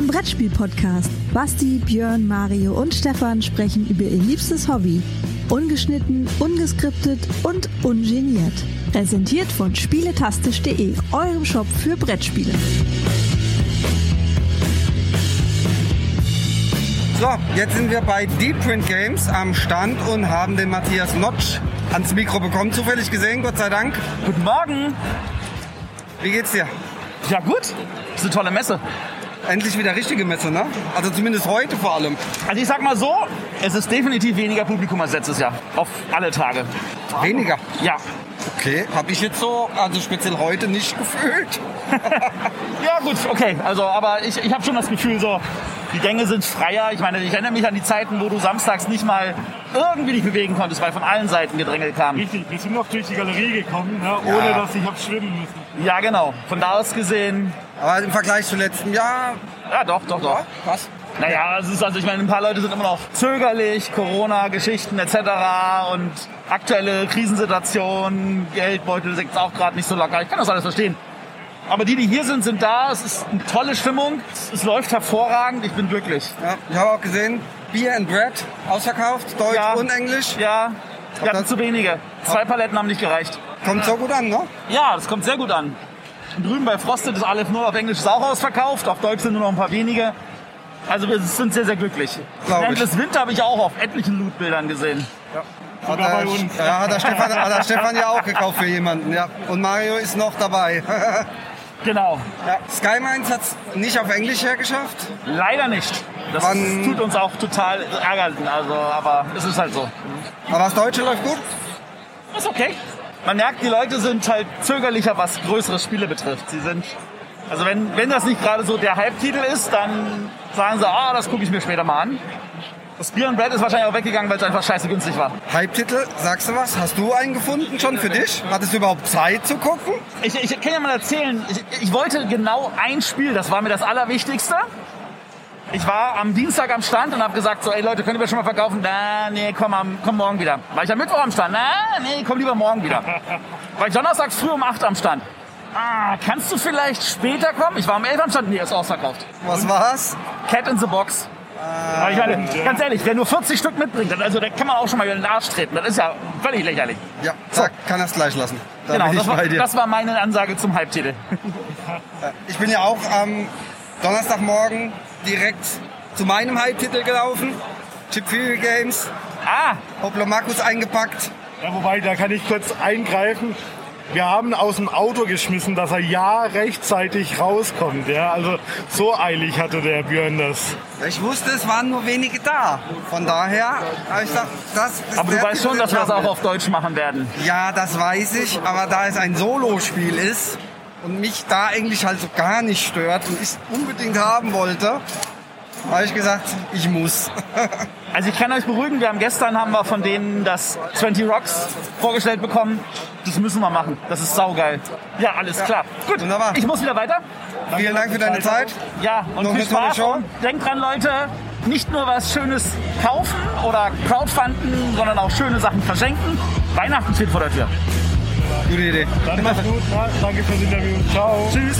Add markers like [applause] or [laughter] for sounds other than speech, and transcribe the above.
dein Brettspiel-Podcast. Basti, Björn, Mario und Stefan sprechen über ihr liebstes Hobby. Ungeschnitten, ungeskriptet und ungeniert. Präsentiert von spieletastisch.de, eurem Shop für Brettspiele. So, jetzt sind wir bei Deep Print Games am Stand und haben den Matthias Notch ans Mikro bekommen. Zufällig gesehen, Gott sei Dank. Guten Morgen. Wie geht's dir? Ja gut, das ist eine tolle Messe. Endlich wieder richtige Messe, ne? Also zumindest heute vor allem. Also ich sag mal so, es ist definitiv weniger Publikum als letztes Jahr. Auf alle Tage. Weniger. Ja. Okay, habe ich jetzt so, also speziell heute nicht gefühlt. [laughs] Ja gut, okay. Also, aber ich, ich habe schon das Gefühl so, die Gänge sind freier. Ich meine, ich erinnere mich an die Zeiten, wo du samstags nicht mal irgendwie dich bewegen konntest, weil von allen Seiten Gedränge kam. Richtig, wir sind noch durch die Galerie gekommen, ne, ohne Ja. dass ich hab schwimmen müssen. Ja genau. Von da aus gesehen, Aber im Vergleich zu letztem Jahr, ja doch, doch, doch. was? Naja, es ist also, ich meine, ein paar Leute sind immer noch zögerlich, Corona-Geschichten etc. und aktuelle Krisensituationen, Geldbeutel sind auch gerade nicht so locker. Ich kann das alles verstehen. Aber die, die hier sind, sind da. Es ist eine tolle Stimmung. Es, es läuft hervorragend. Ich bin glücklich. Ja, ich habe auch gesehen, Beer and Bread ausverkauft, Deutsch Ja. und Englisch. Ja, wir hatten zu wenige. Zwei Paletten haben nicht gereicht. Kommt so gut an, ne? Ja, das kommt sehr gut an. Und drüben bei Frosted ist alles nur auf Englisch ist auch ausverkauft. Auf Deutsch sind nur noch ein paar wenige. Also wir sind sehr, sehr glücklich. Glaub des Winter habe ich auch auf etlichen Loot-Bildern gesehen. Hat der, bei uns. Ja, hat der, Stefan, hat der Stefan ja auch gekauft für jemanden, ja. Und Mario ist noch dabei. [laughs] Genau. ja. Sky Mines hat es nicht auf Englisch hergeschafft. Leider nicht. Das Wann- tut uns auch total ärgern. Also, aber es ist halt so. Aber das Deutsche läuft gut. Ist okay. Man merkt, die Leute sind halt zögerlicher, was größere Spiele betrifft. Sie sind, also wenn, wenn das nicht gerade so der Hype-Titel ist, dann sagen sie, ah, das gucke ich mir später mal an. Das Beer and Bread ist wahrscheinlich auch weggegangen, weil es einfach scheiße günstig war. Hype-Titel, sagst du was? Hast du einen gefunden schon für dich? Hattest du überhaupt Zeit zu gucken? Ich, ich kann ja mal erzählen, ich, ich wollte genau ein Spiel, das war mir das Allerwichtigste. Ich war am Dienstag am Stand und habe gesagt, so, ey Leute, könnt ihr mir schon mal verkaufen? Na, nee, komm, am, komm morgen wieder. War ich am Mittwoch am Stand? Na, nee, komm lieber morgen wieder. War ich donnerstags früh um 8 am Stand. Ah, kannst du vielleicht später kommen? Ich war am 11 am Stand, nee, ist ausverkauft. Was war's? Cat in the Box. Aber ich meine, ganz ehrlich, wer nur 40 Stück mitbringt, dann, also da kann man auch schon mal in den Arsch treten. Das ist ja völlig lächerlich. Ja, zack, kann das gleich lassen. Da genau, bin ich das war, das war meine Ansage zum Halbtitel. Ich bin ja auch am Donnerstagmorgen direkt zu meinem Hype-Titel gelaufen. Chip Fury Games, Ah, Hoplomakus eingepackt. Ja, wobei, da kann ich kurz eingreifen. Wir haben aus dem Auto geschmissen, dass er ja rechtzeitig rauskommt. Ja? Also so eilig hatte der Björn das. Ich wusste, es waren nur wenige da. Von daher habe ich gesagt, das ist aber du weißt schon, dass wir das auch auf Deutsch machen werden. Ja, das weiß ich. Aber da es ein Solospiel ist und mich da eigentlich halt so gar nicht stört und ich es unbedingt haben wollte, habe ich gesagt, ich muss. [laughs] Also ich kann euch beruhigen, wir haben gestern haben wir von denen das 20 Rocks vorgestellt bekommen. Das müssen wir machen. Das ist saugeil. Ja, alles klar. Gut, Wunderbar. ich muss wieder weiter. Vielen Dank für deine Zeit. Ja, und Noch viel Spaß. Und denkt dran, Leute, nicht nur was Schönes kaufen oder crowdfunden, sondern auch schöne Sachen verschenken. Weihnachten steht vor der Tür. Gute Idee. Dann mach's gut. Na, danke fürs Interview. Ciao. Tschüss.